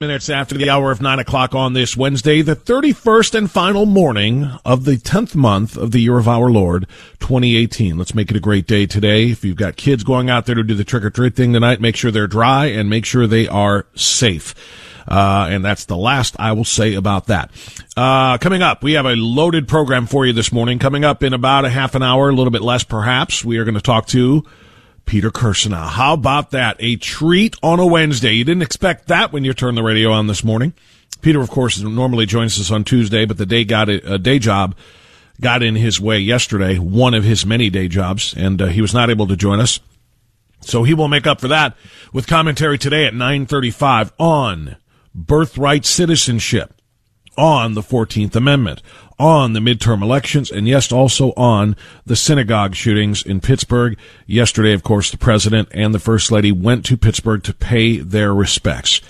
minutes after the hour of 9 o'clock on this Wednesday, the 31st and final morning of the 10th month of the year of our Lord, 2018. Let's make it a great day today. If you've got kids going out there to do the trick or treat thing tonight, make sure they're dry and make sure they are safe. Uh, and that's the last I will say about that. Uh, coming up, we have a loaded program for you this morning. Coming up in about a half an hour, a little bit less perhaps, we are going to talk to Peter Kirsanow. How about that? A treat on a Wednesday. You didn't expect that when you turned the radio on this morning. Peter, of course, normally joins us on Tuesday, but the day got a, a day job got in his way yesterday, one of his many day jobs, and uh, he was not able to join us. So he will make up for that with commentary today at 9:35 on birthright citizenship, on the 14th Amendment, on the midterm elections, and yes, also on the synagogue shootings in Pittsburgh. Yesterday, of course, the president and the first lady went to Pittsburgh to pay their respects.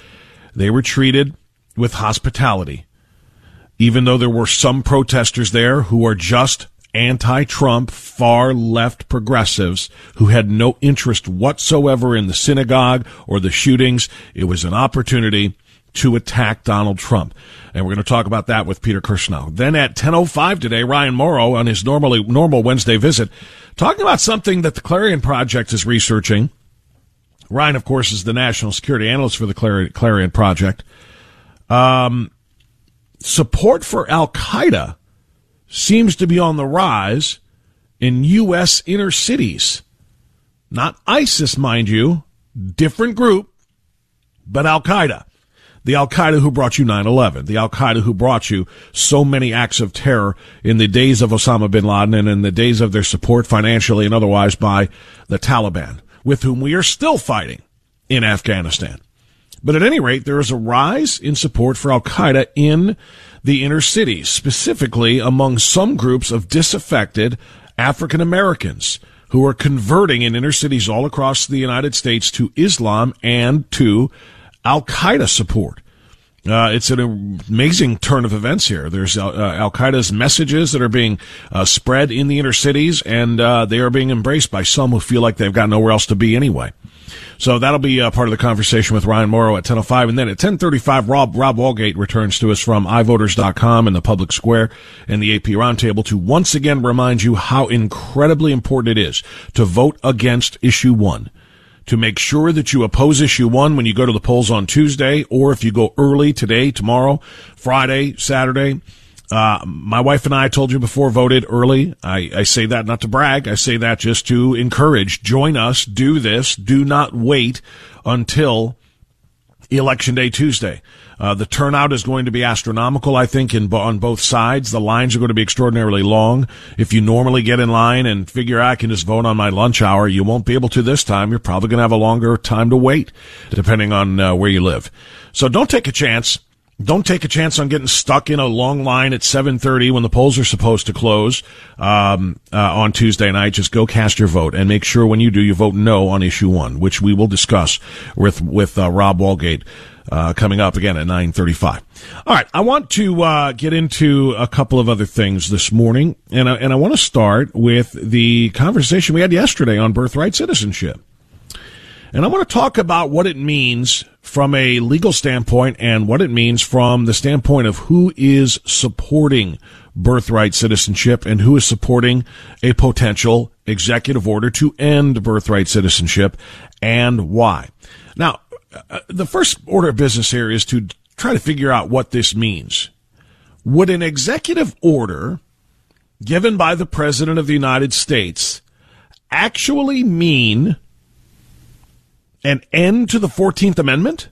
They were treated with hospitality, even though there were some protesters there who are just anti-Trump, far left progressives who had no interest whatsoever in the synagogue or the shootings. It was an opportunity to attack Donald Trump. And we're going to talk about that with Peter Kirsanow. Then at 10.05 today, Ryan Mauro on his normally, normal Wednesday visit, talking about something that the Clarion Project is researching. Ryan, of course, is the national security analyst for the Clarion Project. Um, support for Al Qaeda seems to be on the rise in U.S. inner cities. Not ISIS, mind you, different group, but Al Qaeda the Al Qaeda who brought you 9-11, the Al Qaeda who brought you so many acts of terror in the days of Osama bin Laden and in the days of their support financially and otherwise by the Taliban, with whom we are still fighting in Afghanistan. But at any rate, there is a rise in support for Al Qaeda in the inner cities, specifically among some groups of disaffected African Americans who are converting in inner cities all across the United States to Islam and to Al Qaeda support. Uh, it's an amazing turn of events here. There's uh, uh Al Qaeda's messages that are being uh, spread in the inner cities, and uh, they are being embraced by some who feel like they've got nowhere else to be anyway. So that'll be uh, part of the conversation with Ryan Mauro at 10.05. And then at 10.35, Rob, Rob Walgate returns to us from iVoters.com and the Public Square and the AP Roundtable to once again remind you how incredibly important it is to vote against issue one to make sure that you oppose issue one when you go to the polls on Tuesday, or if you go early today, tomorrow, Friday, Saturday. Uh, my wife and I told you before voted early. I, I say that not to brag. I say that just to encourage. Join us. Do this. Do not wait until election day Tuesday. Uh, the turnout is going to be astronomical, I think, in on both sides. The lines are going to be extraordinarily long. If you normally get in line and figure I can just vote on my lunch hour, you won't be able to this time. You're probably going to have a longer time to wait, depending on uh, where you live. So don't take a chance. Don't take a chance on getting stuck in a long line at 7:30 when the polls are supposed to close um, uh, on Tuesday night. Just go cast your vote and make sure when you do, you vote no on issue one, which we will discuss with with uh, Rob Walgate uh, coming up again at 9:35. All right, I want to uh, get into a couple of other things this morning, and I, and I want to start with the conversation we had yesterday on birthright citizenship. And I want to talk about what it means from a legal standpoint and what it means from the standpoint of who is supporting birthright citizenship and who is supporting a potential executive order to end birthright citizenship and why. Now, uh, the first order of business here is to try to figure out what this means. Would an executive order given by the President of the United States actually mean an end to the 14th Amendment?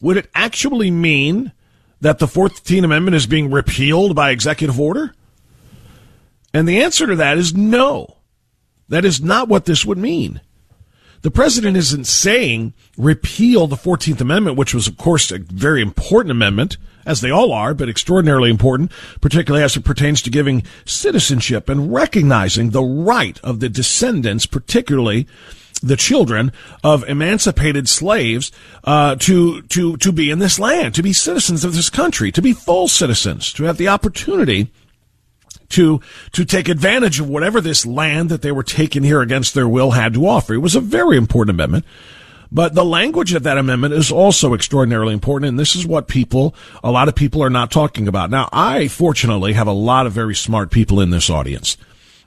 Would it actually mean that the 14th Amendment is being repealed by executive order? And the answer to that is no. That is not what this would mean. The president isn't saying repeal the 14th Amendment, which was, of course, a very important amendment, as they all are, but extraordinarily important, particularly as it pertains to giving citizenship and recognizing the right of the descendants, particularly the children of emancipated slaves uh, to to to be in this land, to be citizens of this country, to be full citizens, to have the opportunity to to take advantage of whatever this land that they were taking here against their will had to offer. It was a very important amendment. But the language of that amendment is also extraordinarily important, and this is what people, a lot of people are not talking about. Now, I fortunately have a lot of very smart people in this audience.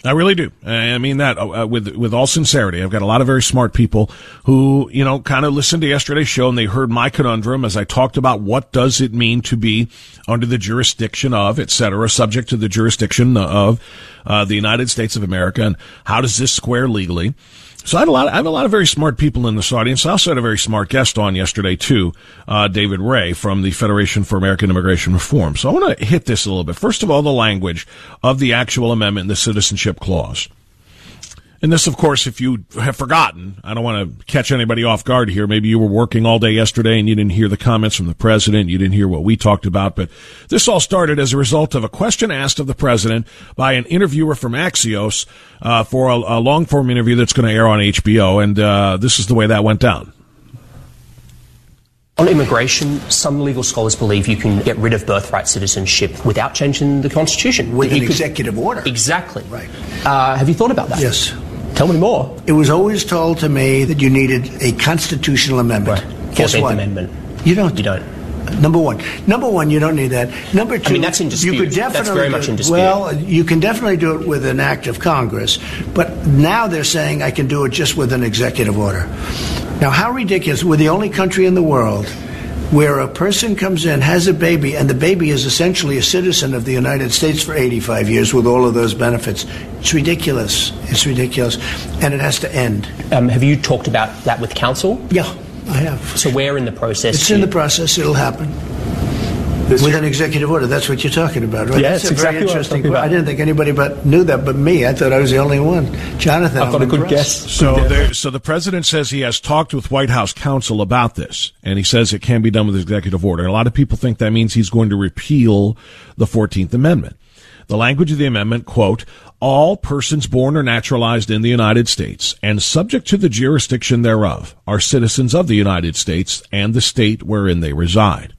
I really do. I mean that uh, with with all sincerity. I've got a lot of very smart people who, you know, kind of listened to yesterday's show and they heard my conundrum as I talked about what does it mean to be under the jurisdiction of, et cetera, subject to the jurisdiction of uh, the United States of America, and how does this square legally? So I had a lot. Of, I have a lot of very smart people in this audience. I also had a very smart guest on yesterday too, uh, David Ray from the Federation for American Immigration Reform. So I want to hit this a little bit. First of all, the language of the actual amendment, the citizenship clause. And this, of course, if you have forgotten, I don't want to catch anybody off guard here. Maybe you were working all day yesterday and you didn't hear the comments from the president. You didn't hear what we talked about. But this all started as a result of a question asked of the president by an interviewer from Axios uh, for a, a long form interview that's going to air on HBO. And uh, this is the way that went down. On immigration, some legal scholars believe you can get rid of birthright citizenship without changing the Constitution. With You an could- executive order. Exactly. Right. Uh, have you thought about that? Yes. Tell me more. It was always told to me that you needed a constitutional amendment. Right. Guess 14th what? Amendment. You don't. You don't. Number one. Number one, you don't need that. Number two, I mean, that's in dispute. You could definitely That's very much in dispute. Well, you can definitely do it with an act of Congress, but now they're saying I can do it just with an executive order. Now, how ridiculous! We're the only country in the world where a person comes in, has a baby, and the baby is essentially a citizen of the United States for 85 years with all of those benefits. It's ridiculous. It's ridiculous, and it has to end. Um, have you talked about that with counsel? Yeah, I have. So where in the process? It's in the process. It'll happen. With an executive order. That's what you're talking about, right? Yeah, That's it's a very exactly what I'm interesting talking about. I didn't think anybody but knew that but me. I thought I was the only one. Jonathan, I've got I'm a good guess. So there, so the president says he has talked with White House counsel about this, and he says it can be done with executive order. And a lot of people think that means he's going to repeal the Fourteenth Amendment. The language of the amendment, quote, all persons born or naturalized in the United States and subject to the jurisdiction thereof are citizens of the United States and the state wherein they reside.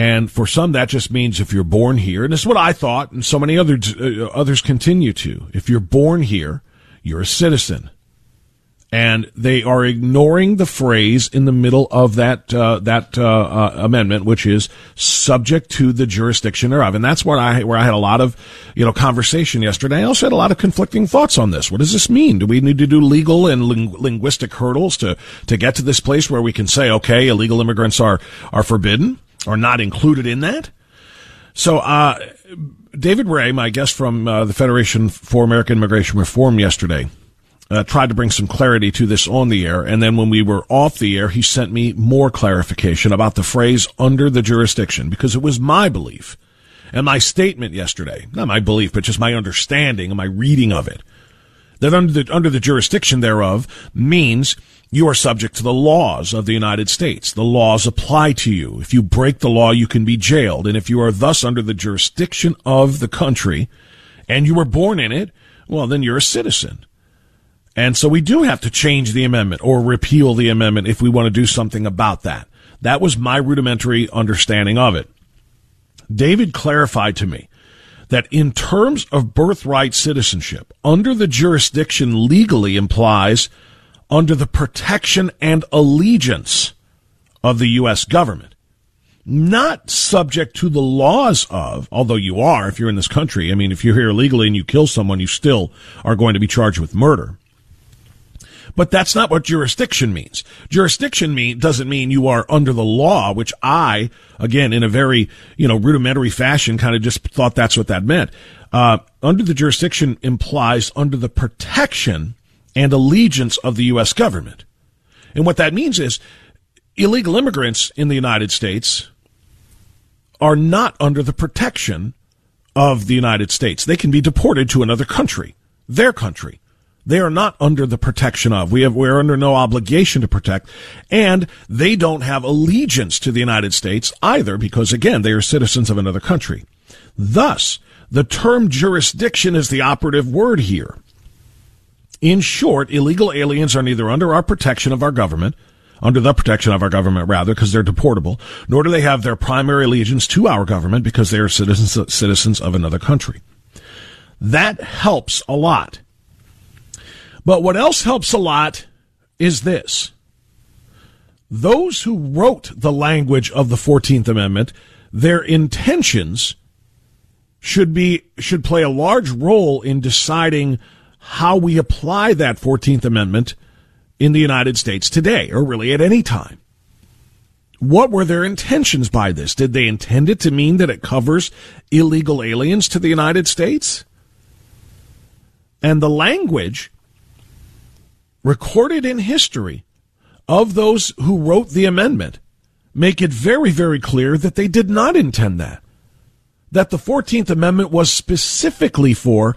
And for some, that just means if you're born here, and this is what I thought, and so many others, uh, others continue to. If you're born here, you're a citizen. And they are ignoring the phrase in the middle of that uh, that uh, uh, amendment, which is subject to the jurisdiction thereof, and that's where I where I had a lot of you know conversation yesterday. I also had a lot of conflicting thoughts on this. What does this mean? Do we need to do legal and ling- linguistic hurdles to to get to this place where we can say, okay, illegal immigrants are are forbidden or not included in that? So, uh, David Ray, my guest from uh, the Federation for American Immigration Reform yesterday, uh, tried to bring some clarity to this on the air. And then when we were off the air, he sent me more clarification about the phrase under the jurisdiction because it was my belief and my statement yesterday, not my belief, but just my understanding and my reading of it, that under the, under the jurisdiction thereof means you are subject to the laws of the United States. The laws apply to you. If you break the law, you can be jailed. And if you are thus under the jurisdiction of the country and you were born in it, well, then you're a citizen. And so we do have to change the amendment or repeal the amendment if we want to do something about that. That was my rudimentary understanding of it. David clarified to me that in terms of birthright citizenship, under the jurisdiction legally implies under the protection and allegiance of the U.S. government, not subject to the laws of, although you are if you're in this country. I mean, if you're here illegally and you kill someone, you still are going to be charged with murder. But that's not what jurisdiction means. Jurisdiction mean, doesn't mean you are under the law, which I, again, in a very, you know, rudimentary fashion, kind of just thought that's what that meant. Uh, under the jurisdiction implies under the protection and allegiance of the U.S. government. And what that means is illegal immigrants in the United States are not under the protection of the United States. They can be deported to another country, their country. They are not under the protection of. We have, we're under no obligation to protect. And they don't have allegiance to the United States either because again, they are citizens of another country. Thus, the term jurisdiction is the operative word here. In short, illegal aliens are neither under our protection of our government, under the protection of our government rather, because they're deportable, nor do they have their primary allegiance to our government because they are citizens, citizens of another country. That helps a lot. But what else helps a lot is this. Those who wrote the language of the 14th Amendment, their intentions should be, should play a large role in deciding how we apply that 14th Amendment in the United States today, or really at any time. What were their intentions by this? Did they intend it to mean that it covers illegal aliens to the United States? And the language recorded in history of those who wrote the amendment make it very, very clear that they did not intend that. That the 14th Amendment was specifically for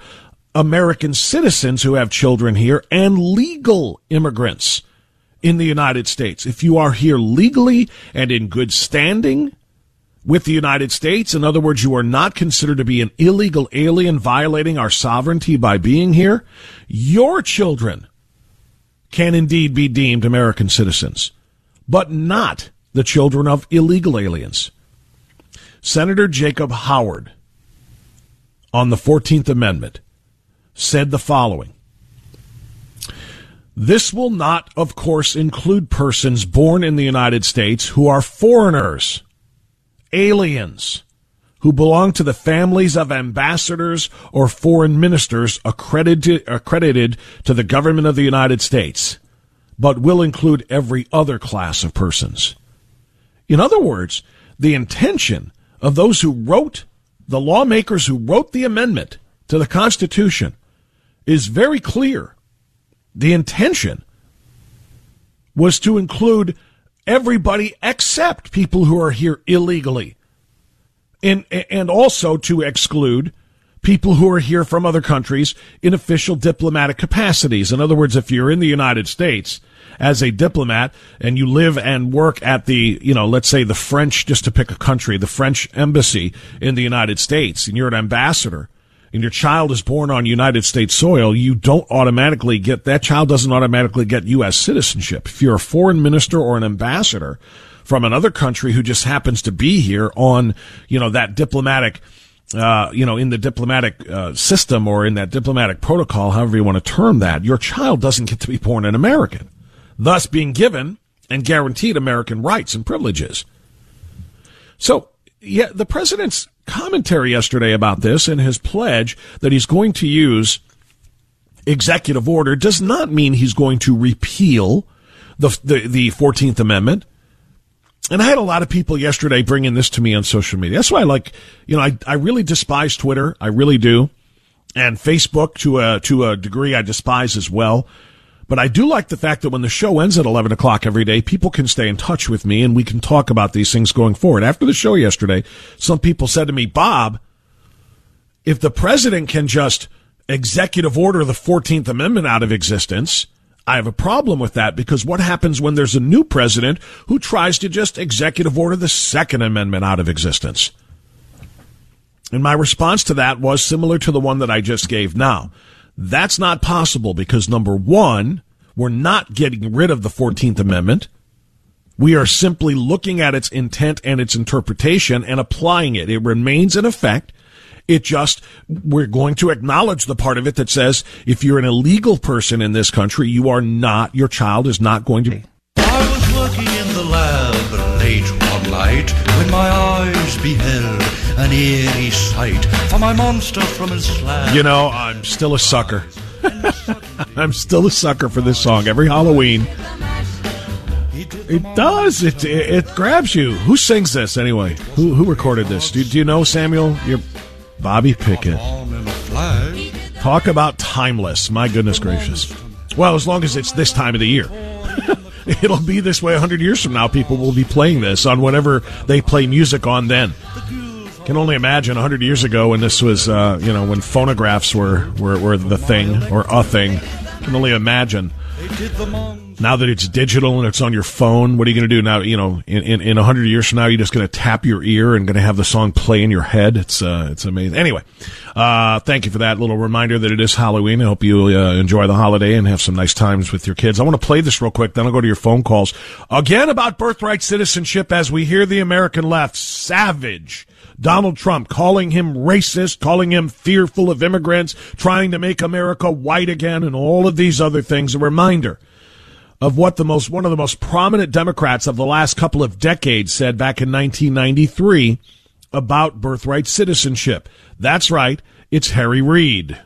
American citizens who have children here and legal immigrants in the United States. If you are here legally and in good standing with the United States, in other words, you are not considered to be an illegal alien violating our sovereignty by being here, your children can indeed be deemed American citizens, but not the children of illegal aliens. Senator Jacob Howard on the 14th Amendment said the following. This will not, of course, include persons born in the United States who are foreigners, aliens, who belong to the families of ambassadors or foreign ministers accredited, accredited to the government of the United States, but will include every other class of persons. In other words, the intention of those who wrote, the lawmakers who wrote the amendment to the Constitution is very clear. The intention was to include everybody except people who are here illegally and and also to exclude people who are here from other countries in official diplomatic capacities. In other words, if you're in the United States as a diplomat and you live and work at the, you know, let's say the French, just to pick a country, the French embassy in the United States, and you're an ambassador, and your child is born on United States soil, you don't automatically get, that child doesn't automatically get U.S. citizenship. If you're a foreign minister or an ambassador, from another country who just happens to be here on, you know, that diplomatic, uh, you know, in the diplomatic uh, system or in that diplomatic protocol, however you want to term that, your child doesn't get to be born an American, thus being given and guaranteed American rights and privileges. So, yeah, the president's commentary yesterday about this and his pledge that he's going to use executive order does not mean he's going to repeal the, the, the 14th Amendment and I had a lot of people yesterday bringing this to me on social media. That's why I like, you know, I, I really despise Twitter. I really do. And Facebook to a, to a degree I despise as well. But I do like the fact that when the show ends at 11 o'clock every day, people can stay in touch with me and we can talk about these things going forward. After the show yesterday, some people said to me, Bob, if the president can just executive order the 14th Amendment out of existence, I have a problem with that because what happens when there's a new president who tries to just executive order the Second Amendment out of existence? And my response to that was similar to the one that I just gave now. That's not possible because number one, we're not getting rid of the 14th Amendment. We are simply looking at its intent and its interpretation and applying it. It remains in effect. It just, we're going to acknowledge the part of it that says if you're an illegal person in this country, you are not, your child is not going to. I was working in the lab late one night when my eyes beheld an eerie sight. For my monster from his slab. You know, I'm still a sucker. I'm still a sucker for this song. Every Halloween, it does. It, it, it grabs you. Who sings this anyway? Who who recorded this? Do, do you know Samuel? You're Bobby Pickett. Talk about timeless. My goodness gracious. Well, as long as it's this time of the year. It'll be this way 100 years from now. People will be playing this on whatever they play music on then. Can only imagine 100 years ago when this was, uh, you know, when phonographs were, were, were the thing or a thing. can only imagine. Now that it's digital and it's on your phone, what are you going to do now? You know, in in, in hundred years from now, you're just going to tap your ear and going to have the song play in your head. It's uh, it's amazing. Anyway, uh, thank you for that little reminder that it is Halloween. I hope you uh, enjoy the holiday and have some nice times with your kids. I want to play this real quick, then I'll go to your phone calls again about birthright citizenship as we hear the American left savage. Donald Trump calling him racist, calling him fearful of immigrants, trying to make America white again, and all of these other things. A reminder of what the most one of the most prominent Democrats of the last couple of decades said back in 1993 about birthright citizenship. That's right, it's Harry Reid.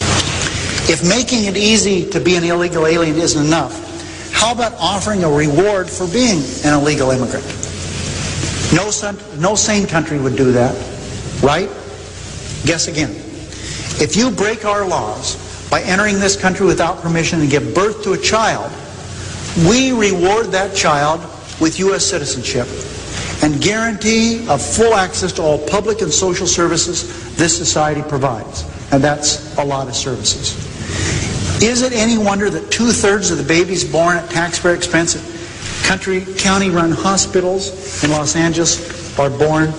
If making it easy to be an illegal alien isn't enough, how about offering a reward for being an illegal immigrant? No, no sane country would do that, right? Guess again. If you break our laws by entering this country without permission and give birth to a child, we reward that child with U.S. citizenship and guarantee of full access to all public and social services this society provides. And that's a lot of services. Is it any wonder that two thirds of the babies born at taxpayer expense at country, county run hospitals in Los Angeles are born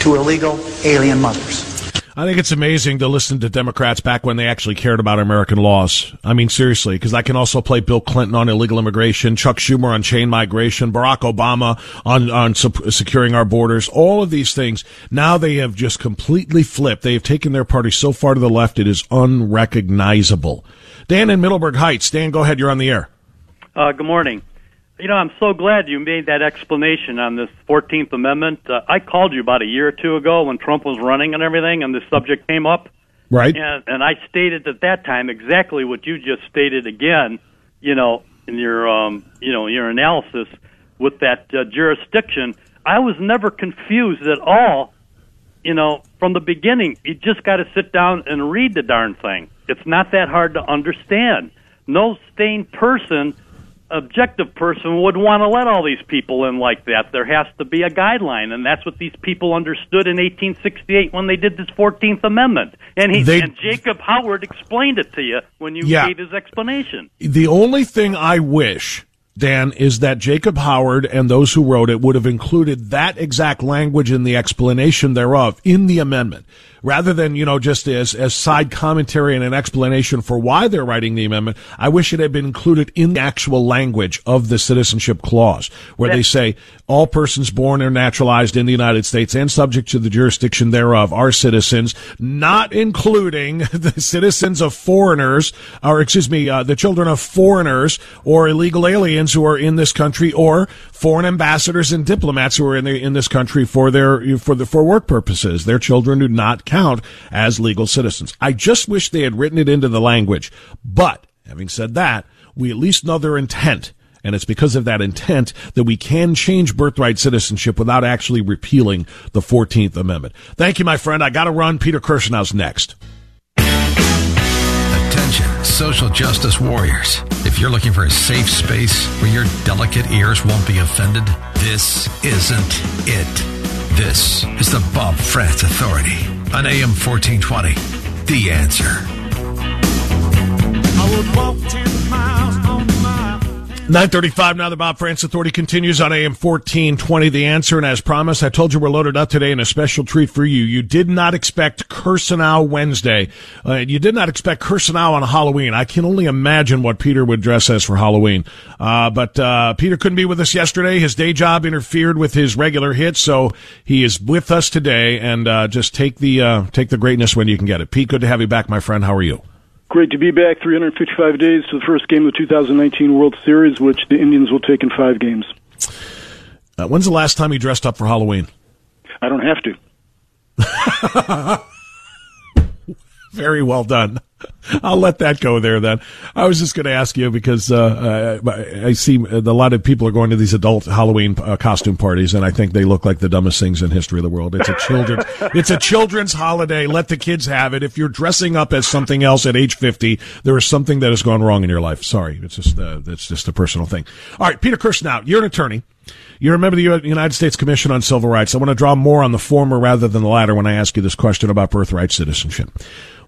to illegal alien mothers? I think it's amazing to listen to Democrats back when they actually cared about American laws. I mean, seriously, because I can also play Bill Clinton on illegal immigration, Chuck Schumer on chain migration, Barack Obama on, on securing our borders, all of these things. Now they have just completely flipped. They have taken their party so far to the left, it is unrecognizable. Dan in Middleburg Heights. Dan, go ahead. You're on the air. Uh, good morning. You know, I'm so glad you made that explanation on this 14th Amendment. Uh, I called you about a year or two ago when Trump was running and everything, and this subject came up. Right. And, and I stated at that time exactly what you just stated again. You know, in your um, you know your analysis with that uh, jurisdiction, I was never confused at all. You know, from the beginning, you just got to sit down and read the darn thing. It's not that hard to understand. No sane person objective person would want to let all these people in like that. There has to be a guideline, and that's what these people understood in 1868 when they did this 14th Amendment. And he They- and Jacob Howard explained it to you when you Yeah. gave his explanation. The only thing I wish, Dan, is that Jacob Howard and those who wrote it would have included that exact language in the explanation thereof in the amendment, rather than you know just as as side commentary and an explanation for why they're writing the amendment. I wish it had been included in the actual language of the citizenship clause, where they say all persons born or naturalized in the United States and subject to the jurisdiction thereof are citizens, not including the citizens of foreigners, or excuse me, uh, the children of foreigners or illegal aliens who are in this country, or foreign ambassadors and diplomats who are in the, in this country for their for the for work purposes. Their children do not count as legal citizens. I just wish they had written it into the language. But having said that, we at least know their intent. And it's because of that intent that we can change birthright citizenship without actually repealing the 14th Amendment. Thank you, my friend. I got to run. Peter Kirsanow's next. Attention, social justice warriors. If you're looking for a safe space where your delicate ears won't be offended, this isn't it. This is the Bob Frantz Authority on AM 1420. The answer. 935 now the Bob Frantz Authority continues on AM 1420 The Answer and as promised I told you we're loaded up today and a special treat for you. You did not expect Kirsanow Wednesday. Uh, you did not expect Kirsanow on Halloween. I can only imagine what Peter would dress as for Halloween. Uh, but uh, Peter couldn't be with us yesterday. His day job interfered with his regular hit so he is with us today and uh, just take the uh, take the greatness when you can get it. Pete, good to have you back my friend. How are you? Great to be back. 355 days to the first game of the 2019 World Series, which the Indians will take in five games. Uh, when's the last time you dressed up for Halloween? I don't have to. Very well done. I'll let that go there then. I was just going to ask you because uh, I, I see a lot of people are going to these adult Halloween uh, costume parties, and I think they look like the dumbest things in history of the world. It's a children, it's a children's holiday. Let the kids have it. If you're dressing up as something else at age 50, there is something that has gone wrong in your life. Sorry, it's just uh, it's just a personal thing. All right, Peter Kirsanow, you're an attorney. You're a member of the United States Commission on Civil Rights. I want to draw more on the former rather than the latter when I ask you this question about birthright citizenship.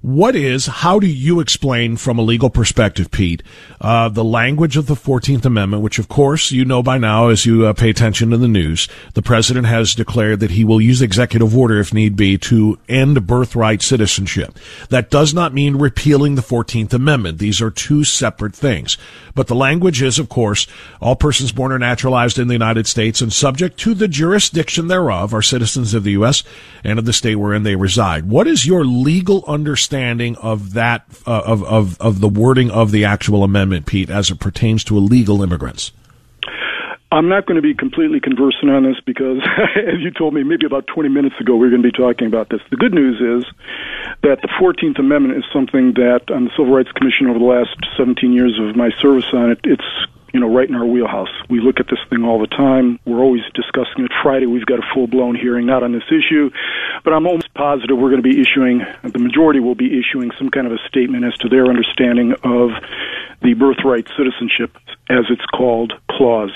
What is, how do you explain from a legal perspective, Pete, uh, the language of the 14th Amendment, which of course you know by now as you uh, pay attention to the news, the president has declared that he will use executive order if need be to end birthright citizenship. That does not mean repealing the 14th Amendment. These are two separate things. But the language is, of course, all persons born or naturalized in the United States and subject to the jurisdiction thereof are citizens of the U.S. and of the state wherein they reside. What is your legal understanding understanding of that uh, of, of of the wording of the actual amendment, Pete, as it pertains to illegal immigrants? I'm not going to be completely conversant on this because, as you told me maybe about 20 minutes ago, we are going to be talking about this. The good news is that the 14th Amendment is something that, on the Civil Rights Commission over the last 17 years of my service on it, it's you know, right in our wheelhouse. We look at this thing all the time. We're always discussing it. Friday, we've got a full blown hearing, not on this issue, but I'm almost positive we're going to be issuing, the majority will be issuing some kind of a statement as to their understanding of the birthright citizenship, as it's called, clause.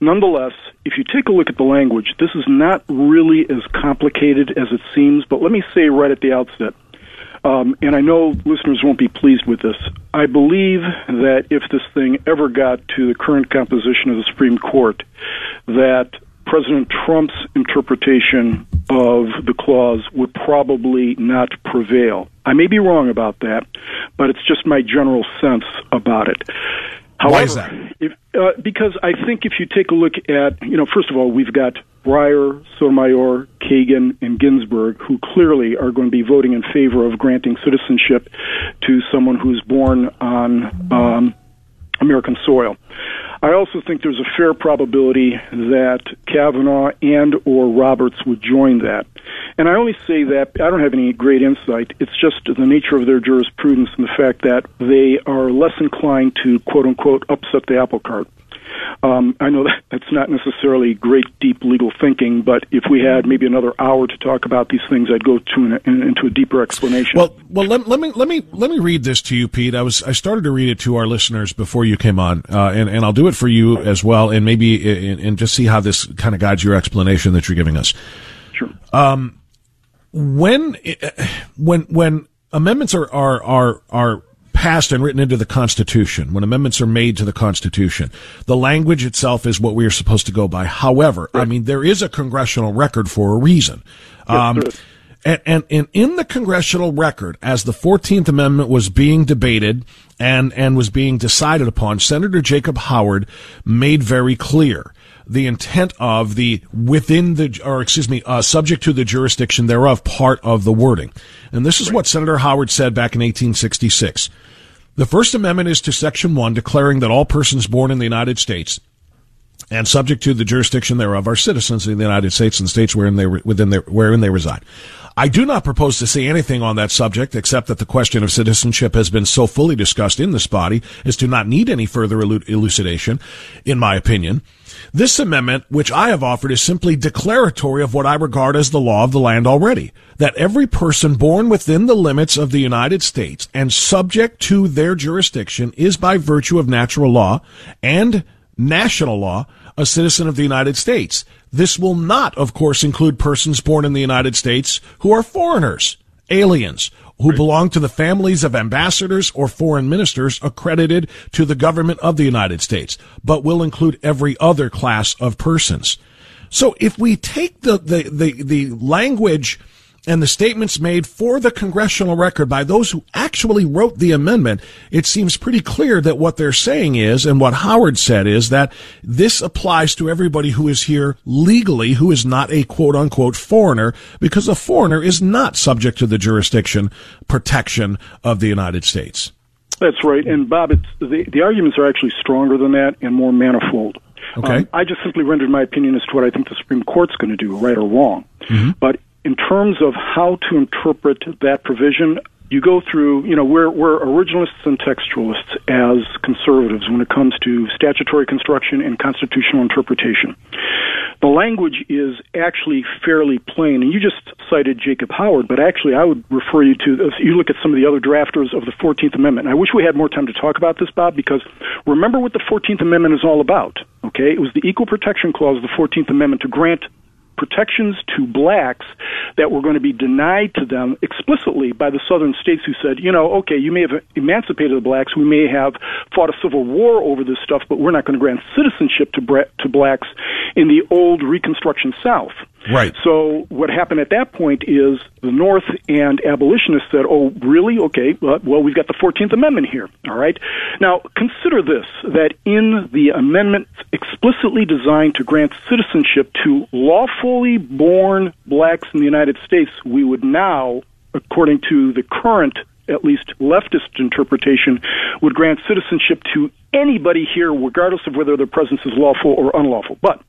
Nonetheless, if you take a look at the language, this is not really as complicated as it seems, but let me say right at the outset um, and I know listeners won't be pleased with this. I believe that if this thing ever got to the current composition of the Supreme Court, that President Trump's interpretation of the clause would probably not prevail. I may be wrong about that, but it's just my general sense about it. However, Why is that? If, uh, because I think if you take a look at, you know, first of all, we've got Breyer, Sotomayor, Kagan, and Ginsburg, who clearly are going to be voting in favor of granting citizenship to someone who's born on um, American soil. I also think there's a fair probability that Kavanaugh and or Roberts would join that. And I only say that I don't have any great insight. It's just the nature of their jurisprudence and the fact that they are less inclined to quote unquote upset the apple cart. Um, I know that that's not necessarily great, deep legal thinking, but if we had maybe another hour to talk about these things, I'd go to an, in, into a deeper explanation. Well, well, let, let, me let me let me read this to you, Pete. I was I started to read it to our listeners before you came on, uh, and and I'll do it for you as well, and maybe and, and just see how this kind of guides your explanation that you're giving us. Sure. Um, when when when amendments are are are are passed and written into the Constitution, when amendments are made to the Constitution, the language itself is what we are supposed to go by. However, right. I mean, there is a congressional record for a reason. Yes, um, and, and, and in the congressional record, as the 14th Amendment was being debated and, and was being decided upon, Senator Jacob Howard made very clear the intent of the within the, or excuse me, uh, subject to the jurisdiction thereof part of the wording. And this is right. what Senator Howard said back in 1866. The First Amendment is to Section 1 declaring that all persons born in the United States and subject to the jurisdiction thereof are citizens of the United States and states wherein they, within their, wherein they reside. I do not propose to say anything on that subject except that the question of citizenship has been so fully discussed in this body as to not need any further elucidation, in my opinion. This amendment, which I have offered, is simply declaratory of what I regard as the law of the land already. That every person born within the limits of the United States and subject to their jurisdiction is by virtue of natural law and national law a citizen of the United States. This will not, of course, include persons born in the United States who are foreigners, aliens, who right. belong to the families of ambassadors or foreign ministers accredited to the government of the United States, but will include every other class of persons. So if we take the, the, the, the language and the statements made for the congressional record by those who actually wrote the amendment, it seems pretty clear that what they're saying is, and what Howard said is that this applies to everybody who is here legally, who is not a quote unquote foreigner, because a foreigner is not subject to the jurisdiction protection of the United States. That's right. And Bob, the, the arguments are actually stronger than that and more manifold. Okay. Um, I just simply rendered my opinion as to what I think the Supreme Court's going to do, right or wrong. Mm-hmm. But in terms of how to interpret that provision, you go through, you know, we're, we're originalists and textualists as conservatives when it comes to statutory construction and constitutional interpretation. The language is actually fairly plain, and you just cited Jacob Howard, but actually I would refer you to, you look at some of the other drafters of the 14th Amendment. And I wish we had more time to talk about this, Bob, because remember what the 14th Amendment is all about, okay? It was the Equal Protection Clause of the 14th Amendment to grant protections to blacks that were going to be denied to them explicitly by the southern states who said, you know, okay, you may have emancipated the blacks, we may have fought a civil war over this stuff, but we're not going to grant citizenship to, bra- to blacks in the old Reconstruction South. Right. So what happened at that point is the North and abolitionists said, "Oh, really? Okay. Well, we've got the Fourteenth Amendment here. All right. Now consider this: that in the amendment explicitly designed to grant citizenship to lawfully born blacks in the United States, we would now, according to the current at least leftist interpretation, would grant citizenship to anybody here, regardless of whether their presence is lawful or unlawful. But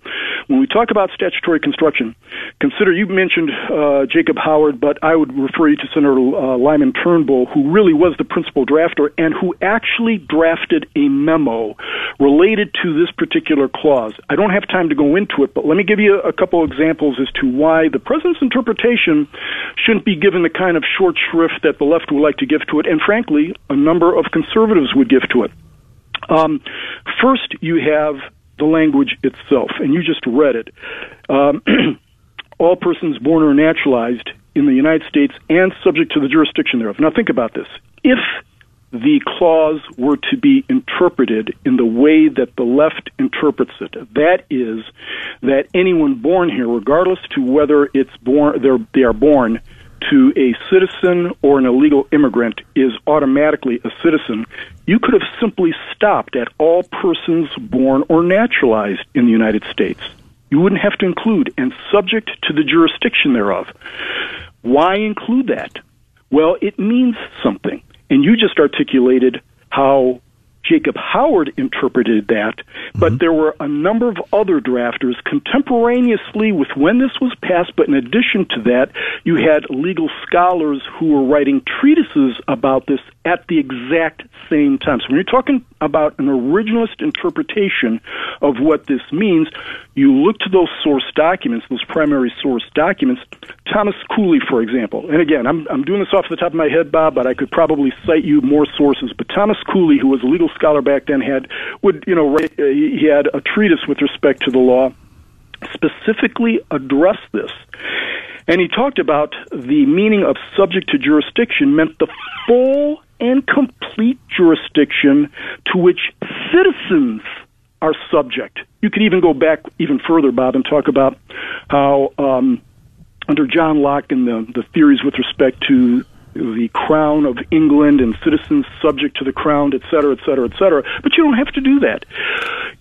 when we talk about statutory construction, consider you mentioned uh, Jacob Howard, but I would refer you to Senator uh, Lyman Trumbull, who really was the principal drafter and who actually drafted a memo related to this particular clause. I don't have time to go into it, but let me give you a couple examples as to why the president's interpretation shouldn't be given the kind of short shrift that the left would like to give to it, and frankly, a number of conservatives would give to it. Um, first, you have the language itself, and you just read it. Um, all persons born or naturalized in the United States and subject to the jurisdiction thereof. Now, think about this. If the clause were to be interpreted in the way that the left interprets it, that is, that anyone born here, regardless to whether it's born, they're, they are born to a citizen or an illegal immigrant is automatically a citizen, you could have simply stopped at all persons born or naturalized in the United States. You wouldn't have to include and subject to the jurisdiction thereof. Why include that? Well, it means something. And you just articulated how Jacob Howard interpreted that, but mm-hmm. there were a number of other drafters contemporaneously with when this was passed, but in addition to that, you had legal scholars who were writing treatises about this at the exact same time. So when you're talking about an originalist interpretation of what this means, you look to those source documents, those primary source documents. Thomas Cooley, for example, and again, I'm, I'm doing this off the top of my head, Bob, but I could probably cite you more sources. But Thomas Cooley, who was a legal scholar back then, had would you know write, uh, he had a treatise with respect to the law, specifically addressed this. And he talked about the meaning of subject to jurisdiction meant the full and complete jurisdiction to which citizens are subject. You could even go back even further, Bob, and talk about how um, under John Locke and the, the theories with respect to the crown of England and citizens subject to the crown, et cetera, et cetera, et cetera. But you don't have to do that.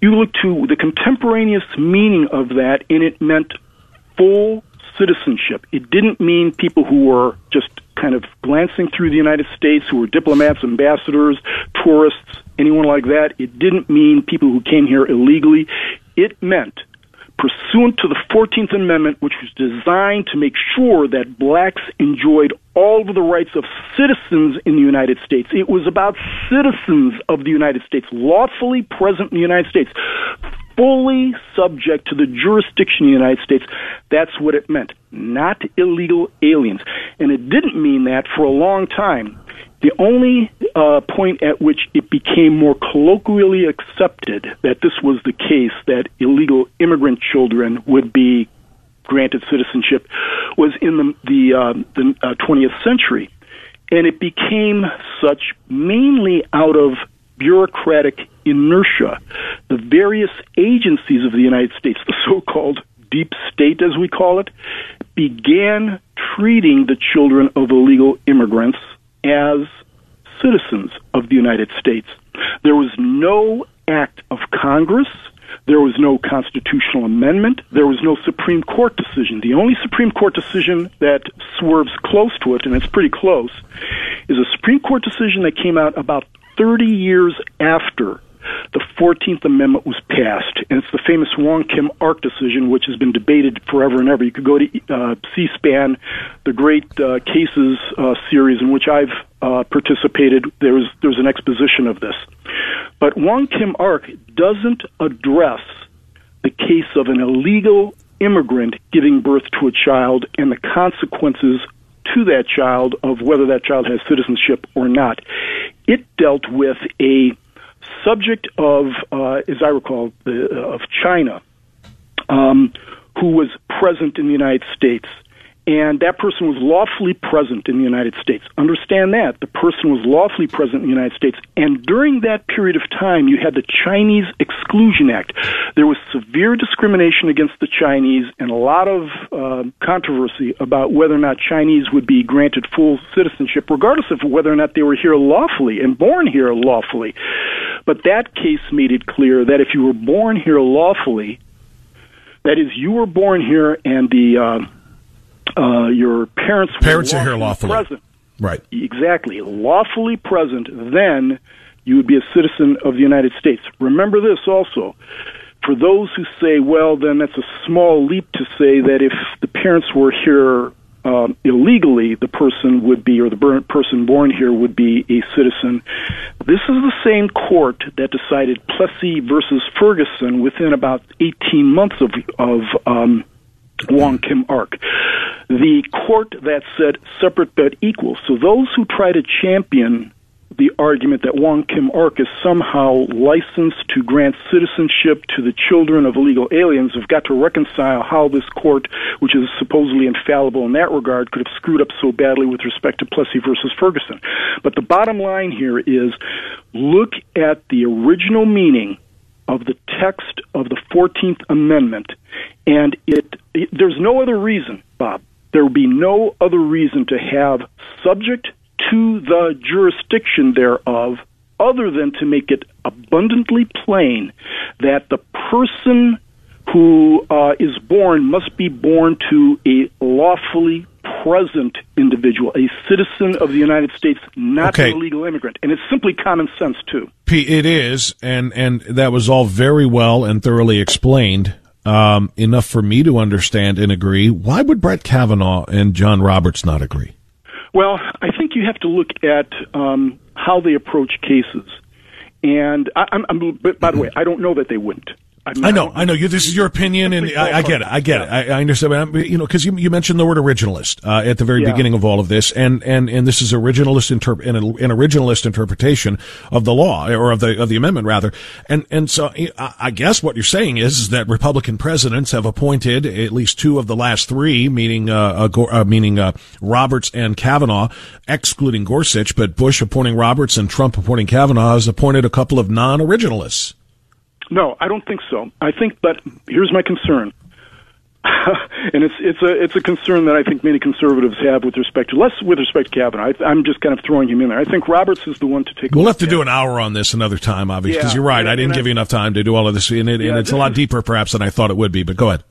You look to the contemporaneous meaning of that, and it meant full citizenship. It didn't mean people who were just kind of glancing through the United States who were diplomats, ambassadors, tourists, anyone like that. It didn't mean people who came here illegally. It meant pursuant to the 14th Amendment, which was designed to make sure that blacks enjoyed all of the rights of citizens in the United States. It was about citizens of the United States, lawfully present in the United States, fully subject to the jurisdiction of the United States. That's what it meant, not illegal aliens. And it didn't mean that for a long time. The only uh, point at which it became more colloquially accepted that this was the case, that illegal immigrant children would be granted citizenship, was in the, the, uh, the uh, 20th century. And it became such mainly out of bureaucratic inertia. The various agencies of the United States, the so called deep state as we call it, began treating the children of illegal immigrants as citizens of the United States. There was no act of Congress. There was no constitutional amendment. There was no Supreme Court decision. The only Supreme Court decision that swerves close to it, and it's pretty close, is a Supreme Court decision that came out about 30 years after the 14th Amendment was passed, and it's the famous Wong Kim Ark decision, which has been debated forever and ever. You could go to uh, C SPAN, the great uh, cases uh, series in which I've uh, participated. There's, there's an exposition of this. But Wong Kim Ark doesn't address the case of an illegal immigrant giving birth to a child and the consequences to that child of whether that child has citizenship or not. It dealt with a subject of, uh, as I recall, the, of China, um, who was present in the United States and that person was lawfully present in the United States. Understand that. The person was lawfully present in the United States. And during that period of time, you had the Chinese Exclusion Act. There was severe discrimination against the Chinese and a lot of uh, controversy about whether or not Chinese would be granted full citizenship, regardless of whether or not they were here lawfully and born here lawfully. But that case made it clear that if you were born here lawfully, that is, you were born here and the uh, uh, your parents parents were are here lawfully present. Right. Exactly. Lawfully present, then you would be a citizen of the United States. Remember this also. For those who say, well, then that's a small leap to say that if the parents were here um, illegally, the person would be, or the person born here would be a citizen. This is the same court that decided Plessy versus Ferguson within about 18 months of, of um, Wong Kim Ark. The court that said separate but equal. So those who try to champion the argument that Wong Kim Ark is somehow licensed to grant citizenship to the children of illegal aliens have got to reconcile how this court, which is supposedly infallible in that regard, could have screwed up so badly with respect to Plessy versus Ferguson. But the bottom line here is look at the original meaning of the text of the 14th Amendment, and it, it there's no other reason, Bob. There would be no other reason to have subject to the jurisdiction thereof other than to make it abundantly plain that the person who uh, is born must be born to a lawfully present individual, a citizen of the United States, not Okay. an illegal immigrant. And it's simply common sense, too. P, it is, and and that was all very well and thoroughly explained. Um, enough for me to understand and agree. Why would Brett Kavanaugh and John Roberts not agree? Well, I think you have to look at um, how they approach cases. And I, I'm, I'm, but by the way, I don't know that they wouldn't. I know, I know. You, this is your opinion, and I, I get it. I get it. I, I understand. But you know, because you, you mentioned the word originalist uh, at the very Yeah. beginning of all of this, and and and this is originalist interp- an, an originalist interpretation of the law or of the of the amendment rather. And and so I, I guess what you're saying is, is that Republican presidents have appointed at least two of the last three, meaning uh, uh, uh meaning uh, Roberts and Kavanaugh, excluding Gorsuch, but Bush appointing Roberts and Trump appointing Kavanaugh has appointed a couple of non-originalists. No, I don't think so. I think, but here's my concern, and it's it's a it's a concern that I think many conservatives have with respect to less with respect to Kavanaugh. I, I'm just kind of throwing him in there. I think Roberts is the one to take. We'll have to do an hour on this another time, obviously, because Yeah, you're right. yeah, I didn't give I- you enough time to do all of this, and, it, and it's a lot deeper, perhaps, than I thought it would be. But go ahead.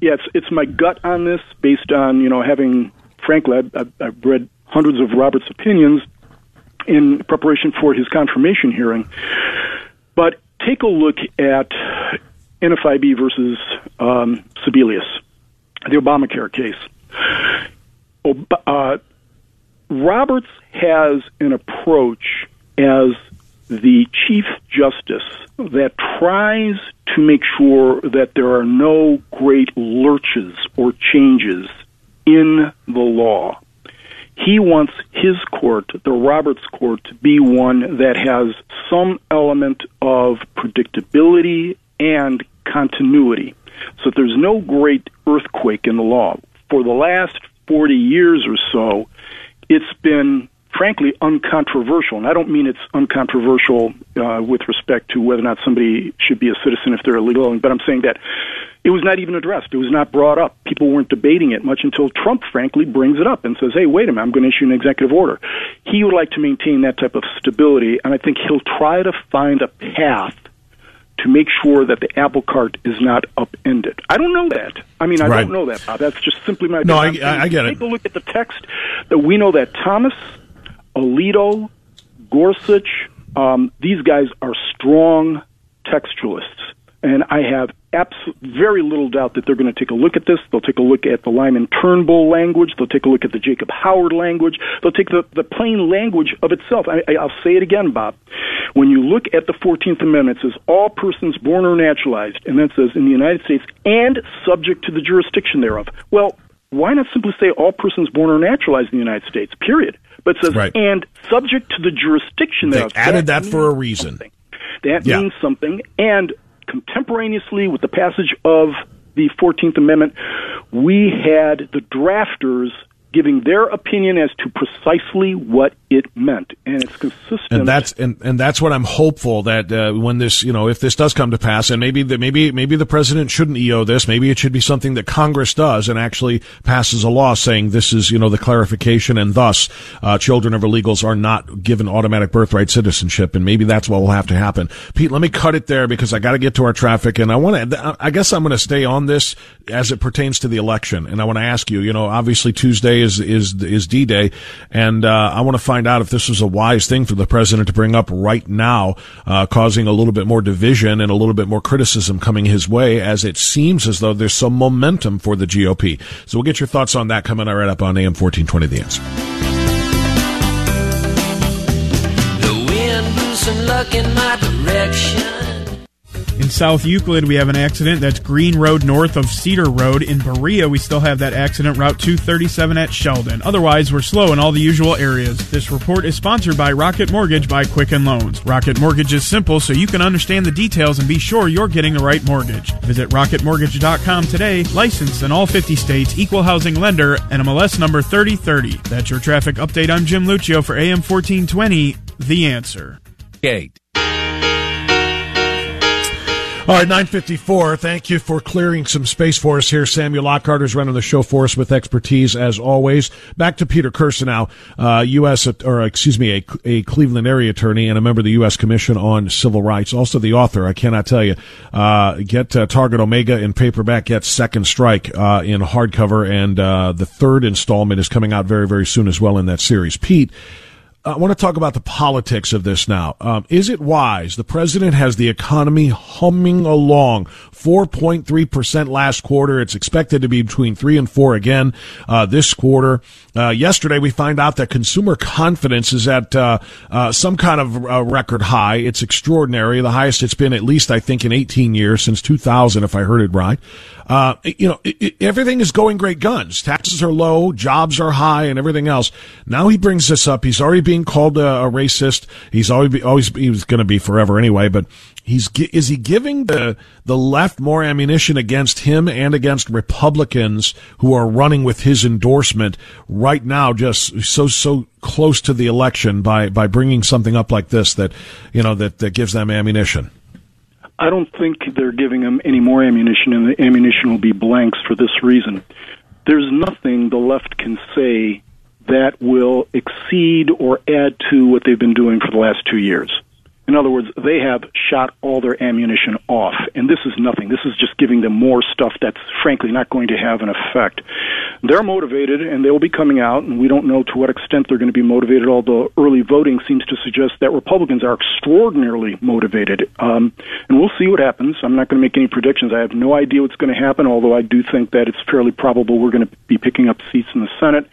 Yeah, it's it's my gut on this, based on you know having frankly, I've, I've read hundreds of Roberts' opinions in preparation for his confirmation hearing. But take a look at NFIB versus um, Sebelius, the Obamacare case. Ob- uh, Roberts has an approach as the Chief Justice that tries to make sure that there are no great lurches or changes in the law. He wants his court, the Roberts court, to be one that has some element of predictability and continuity. So there's no great earthquake in the law. For the last 40 years or so, it's been frankly uncontroversial. And I don't mean it's uncontroversial uh, with respect to whether or not somebody should be a citizen if they're illegal, but I'm saying that it was not even addressed. It was not brought up. People weren't debating it much until Trump, frankly, brings it up and says, hey, wait a minute, I'm going to issue an executive order. He would like to maintain that type of stability, and I think he'll try to find a path to make sure that the apple cart is not upended. I don't know that. I mean, I Right. don't know that, Bob. That's just simply my No, I- I- I get it. Take a look at the text that we know that Thomas, Alito, Gorsuch, um, these guys are strong textualists. And I have abs- very little doubt that they're going to take a look at this. They'll take a look at the Lyman Trumbull language. They'll take a look at the Jacob Howard language. They'll take the, the plain language of itself. I, I'll say it again, Bob. When you look at the 14th Amendment, it says all persons born or naturalized, and then says in the United States and subject to the jurisdiction thereof. Well, why not simply say all persons born or naturalized in the United States, period? But it says Right. and subject to the jurisdiction They thereof. added that means for a reason. something. That Yeah. means something. And contemporaneously with the passage of the 14th Amendment, we had the drafters giving their opinion as to precisely what it meant, and it's consistent. And that's and, and that's what I'm hopeful that uh, when this, you know, if this does come to pass, and maybe the, maybe maybe the president shouldn't EO this, maybe it should be something that Congress does and actually passes a law saying this is, you know, the clarification, and thus uh, children of illegals are not given automatic birthright citizenship, and maybe that's what will have to happen. Pete, let me cut it there because I got to get to our traffic, and I want to. I guess I'm going to stay on this as it pertains to the election, and I want to ask you, you know, obviously Tuesday is is is D Day, and uh, I want to find out if this was a wise thing for the president to bring up right now, uh, causing a little bit more division and a little bit more criticism coming his way, as it seems as though there's some momentum for the GOP. So we'll get your thoughts on that coming right up on AM 1420 The Answer. The wind blew some luck in my direction. In South Euclid, we have an accident. That's Green Road north of Cedar Road. In Berea, we still have that accident, Route 237 at Sheldon. Otherwise, we're slow in all the usual areas. This report is sponsored by Rocket Mortgage by Quicken Loans. Rocket Mortgage is simple so you can understand the details and be sure you're getting the right mortgage. Visit rocketmortgage.com today. Licensed in all 50 states, equal housing lender, and MLS number 3030. That's your traffic update. I'm Jim Lucio for AM 1420. The answer. Gate. All right, 954. Thank you for clearing some space for us here. Samuel Lockhart is running the show for us with expertise as always. Back to Peter Kirsanow, uh, U.S. or excuse me, a, a, Cleveland area attorney and a member of the U.S. Commission on Civil Rights. Also the author. I cannot tell you. Uh, get uh, Target Omega in paperback. Get Second Strike uh, in hardcover, and uh, the third installment is coming out very very soon as well in that series. Pete. I want to talk about the politics of this now. Um, is it wise? The president has the economy humming along, 4.3% last quarter. It's expected to be between 3 and 4 again uh, this quarter. Uh, yesterday, we find out that consumer confidence is at uh, uh some kind of uh, record high. It's extraordinary, the highest it's been at least, I think, in 18 years, since 2000, if I heard it right. Uh, you know, it, it, everything is going great guns. Taxes are low, jobs are high, and everything else. Now he brings this up. He's already being called a, a racist. He's always be, always he was going to be forever anyway. But he's is he giving the the left more ammunition against him and against Republicans who are running with his endorsement now? Just so so close to the election by by bringing something up like this that you know that that gives them ammunition. I don't think they're giving them any more ammunition, and the ammunition will be blanks for this reason. There's nothing the left can say that will exceed or add to what they've been doing for the last two years. In other words, they have shot all their ammunition off, and this is nothing. This is just giving them more stuff that's frankly not going to have an effect. They're motivated, and they will be coming out, and we don't know to what extent they're going to be motivated, although early voting seems to suggest that Republicans are extraordinarily motivated. Um, and we'll see what happens. I'm not going to make any predictions. I have no idea what's going to happen, although I do think that it's fairly probable we're going to be picking up seats in the Senate.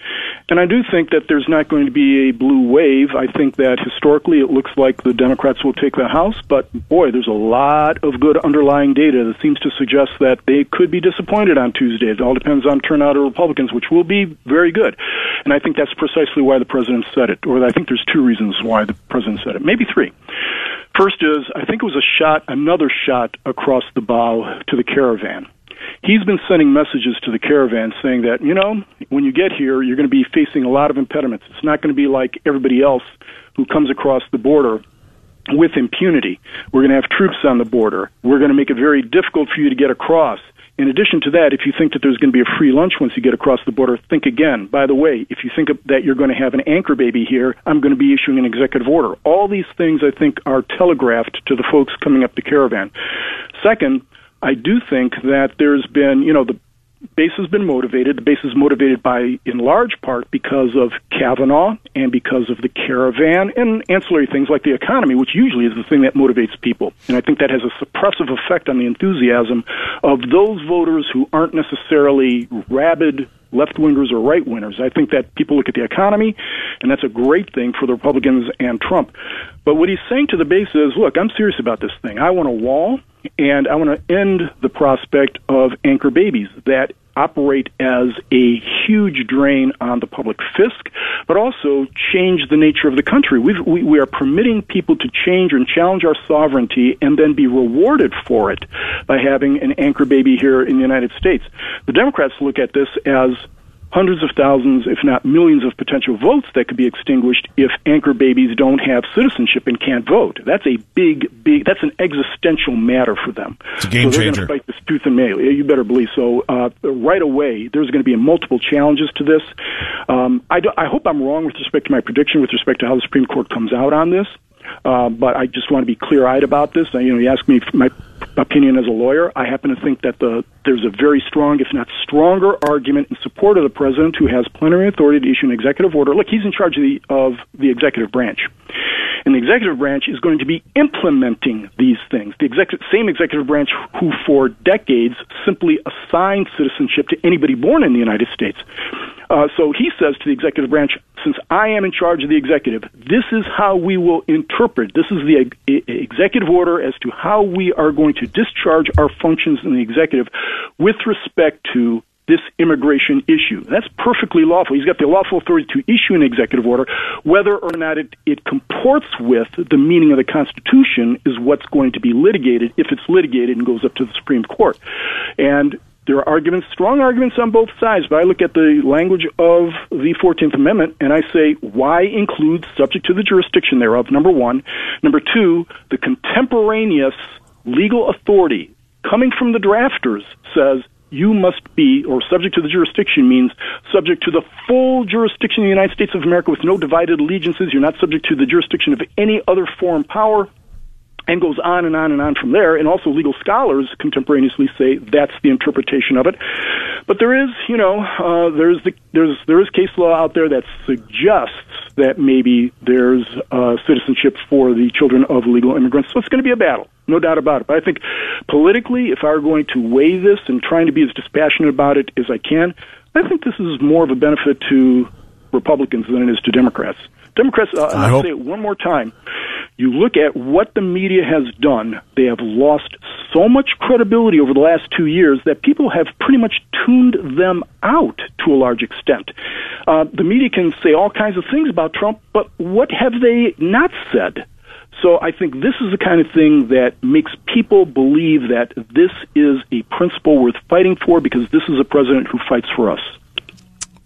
And I do think that there's not going to be a blue wave. I think that historically it looks like the Democrats will take the House, but boy, there's a lot of good underlying data that seems to suggest that they could be disappointed on Tuesday. It all depends on turnout of Republicans, which will be very good. And I think that's precisely why the president said it, or I think there's two reasons why the president said it, maybe three. First is, I think it was a shot, another shot across the bow to the caravan he's been sending messages to the caravan saying that, you know, when you get here, you're going to be facing a lot of impediments. It's not going to be like everybody else who comes across the border with impunity. We're going to have troops on the border. We're going to make it very difficult for you to get across. In addition to that, if you think that there's going to be a free lunch once you get across the border, think again. By the way, if you think that you're going to have an anchor baby here, I'm going to be issuing an executive order. All these things, I think, are telegraphed to the folks coming up the caravan. Second, I do think that there's been, you know, the base has been motivated. The base is motivated by, in large part, because of Kavanaugh and because of the caravan and ancillary things like the economy, which usually is the thing that motivates people. And I think that has a suppressive effect on the enthusiasm of those voters who aren't necessarily rabid left wingers or right wingers. I think that people look at the economy, and that's a great thing for the Republicans and Trump. But what he's saying to the base is, look, I'm serious about this thing. I want a wall, and I want to end the prospect of anchor babies. That operate as a huge drain on the public fisc, but also change the nature of the country. We've, we, we are permitting people to change and challenge our sovereignty and then be rewarded for it by having an anchor baby here in the United States. The Democrats look at this as hundreds of thousands, if not millions, of potential votes that could be extinguished if anchor babies don't have citizenship and can't vote. That's a big, big. That's an existential matter for them. It's a game so they're changer. going to fight this tooth and nail. You better believe so. Uh, right away, there's going to be multiple challenges to this. Um, I, do, I hope I'm wrong with respect to my prediction with respect to how the Supreme Court comes out on this. Uh, but I just want to be clear-eyed about this. Uh, you know, you ask me my opinion as a lawyer. I happen to think that the there's a very strong, if not stronger, argument in support of the president, who has plenary authority to issue an executive order. Look, he's in charge of the of the executive branch, and the executive branch is going to be implementing these things. The executive, same executive branch who, for decades, simply assigned citizenship to anybody born in the United States. Uh, so he says to the executive branch, since I am in charge of the executive, this is how we will interpret. This is the executive order as to how we are going to discharge our functions in the executive with respect to this immigration issue. That's perfectly lawful. He's got the lawful authority to issue an executive order. Whether or not it, it comports with the meaning of the Constitution is what's going to be litigated if it's litigated and goes up to the Supreme Court. And there are arguments, strong arguments on both sides, but I look at the language of the 14th Amendment and I say, why include subject to the jurisdiction thereof, number one. Number two, the contemporaneous legal authority coming from the drafters says you must be, or subject to the jurisdiction means subject to the full jurisdiction of the United States of America with no divided allegiances. You're not subject to the jurisdiction of any other foreign power and goes on and on and on from there. And also, legal scholars contemporaneously say that's the interpretation of it. But there is, you know, uh, there's the, there's there is case law out there that suggests that maybe there's uh, citizenship for the children of legal immigrants. So it's going to be a battle, no doubt about it. But I think politically, if I were going to weigh this and trying to be as dispassionate about it as I can, I think this is more of a benefit to Republicans than it is to Democrats. Democrats, uh, and I'll say it one more time. You look at what the media has done, they have lost so much credibility over the last two years that people have pretty much tuned them out to a large extent. Uh, the media can say all kinds of things about Trump, but what have they not said? So I think this is the kind of thing that makes people believe that this is a principle worth fighting for because this is a president who fights for us.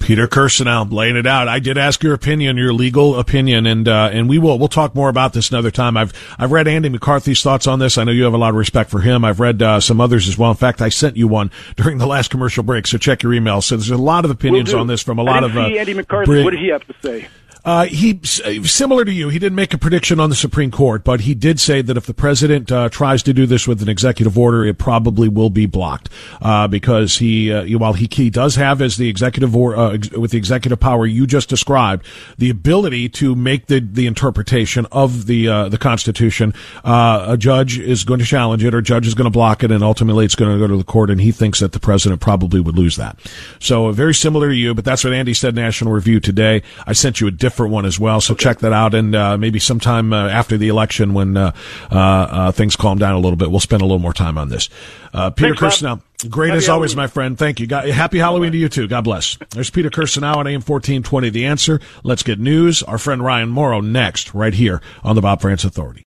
Peter Kirsanow laying it out. I did ask your opinion, your legal opinion, and uh, and we will we'll talk more about this another time. I've I've read Andy McCarthy's thoughts on this. I know you have a lot of respect for him. I've read uh, some others as well. In fact, I sent you one during the last commercial break, so check your email. So there's a lot of opinions on this from a lot of. uh, Andy McCarthy. bri- what did he have to say? Uh, he similar to you. He didn't make a prediction on the Supreme Court, but he did say that if the president uh, tries to do this with an executive order, it probably will be blocked uh, because he, uh, while he, he does have as the executive or uh, ex- with the executive power you just described, the ability to make the the interpretation of the uh, the Constitution. Uh, a judge is going to challenge it, or a judge is going to block it, and ultimately it's going to go to the court. And he thinks that the president probably would lose that. So uh, very similar to you, but that's what Andy said. National Review today. I sent you a different one as well, so check that out. And uh, maybe sometime uh, after the election, when uh, uh, uh, things calm down a little bit, we'll spend a little more time on this. Uh, Peter Thanks, great Happy as always, Halloween. my friend. Thank you. God, happy Halloween to you too. God bless. There's Peter Kirsanow on AM 1420. The answer. Let's get news. Our friend Ryan Mauro next, right here on the Bob Frantz Authority.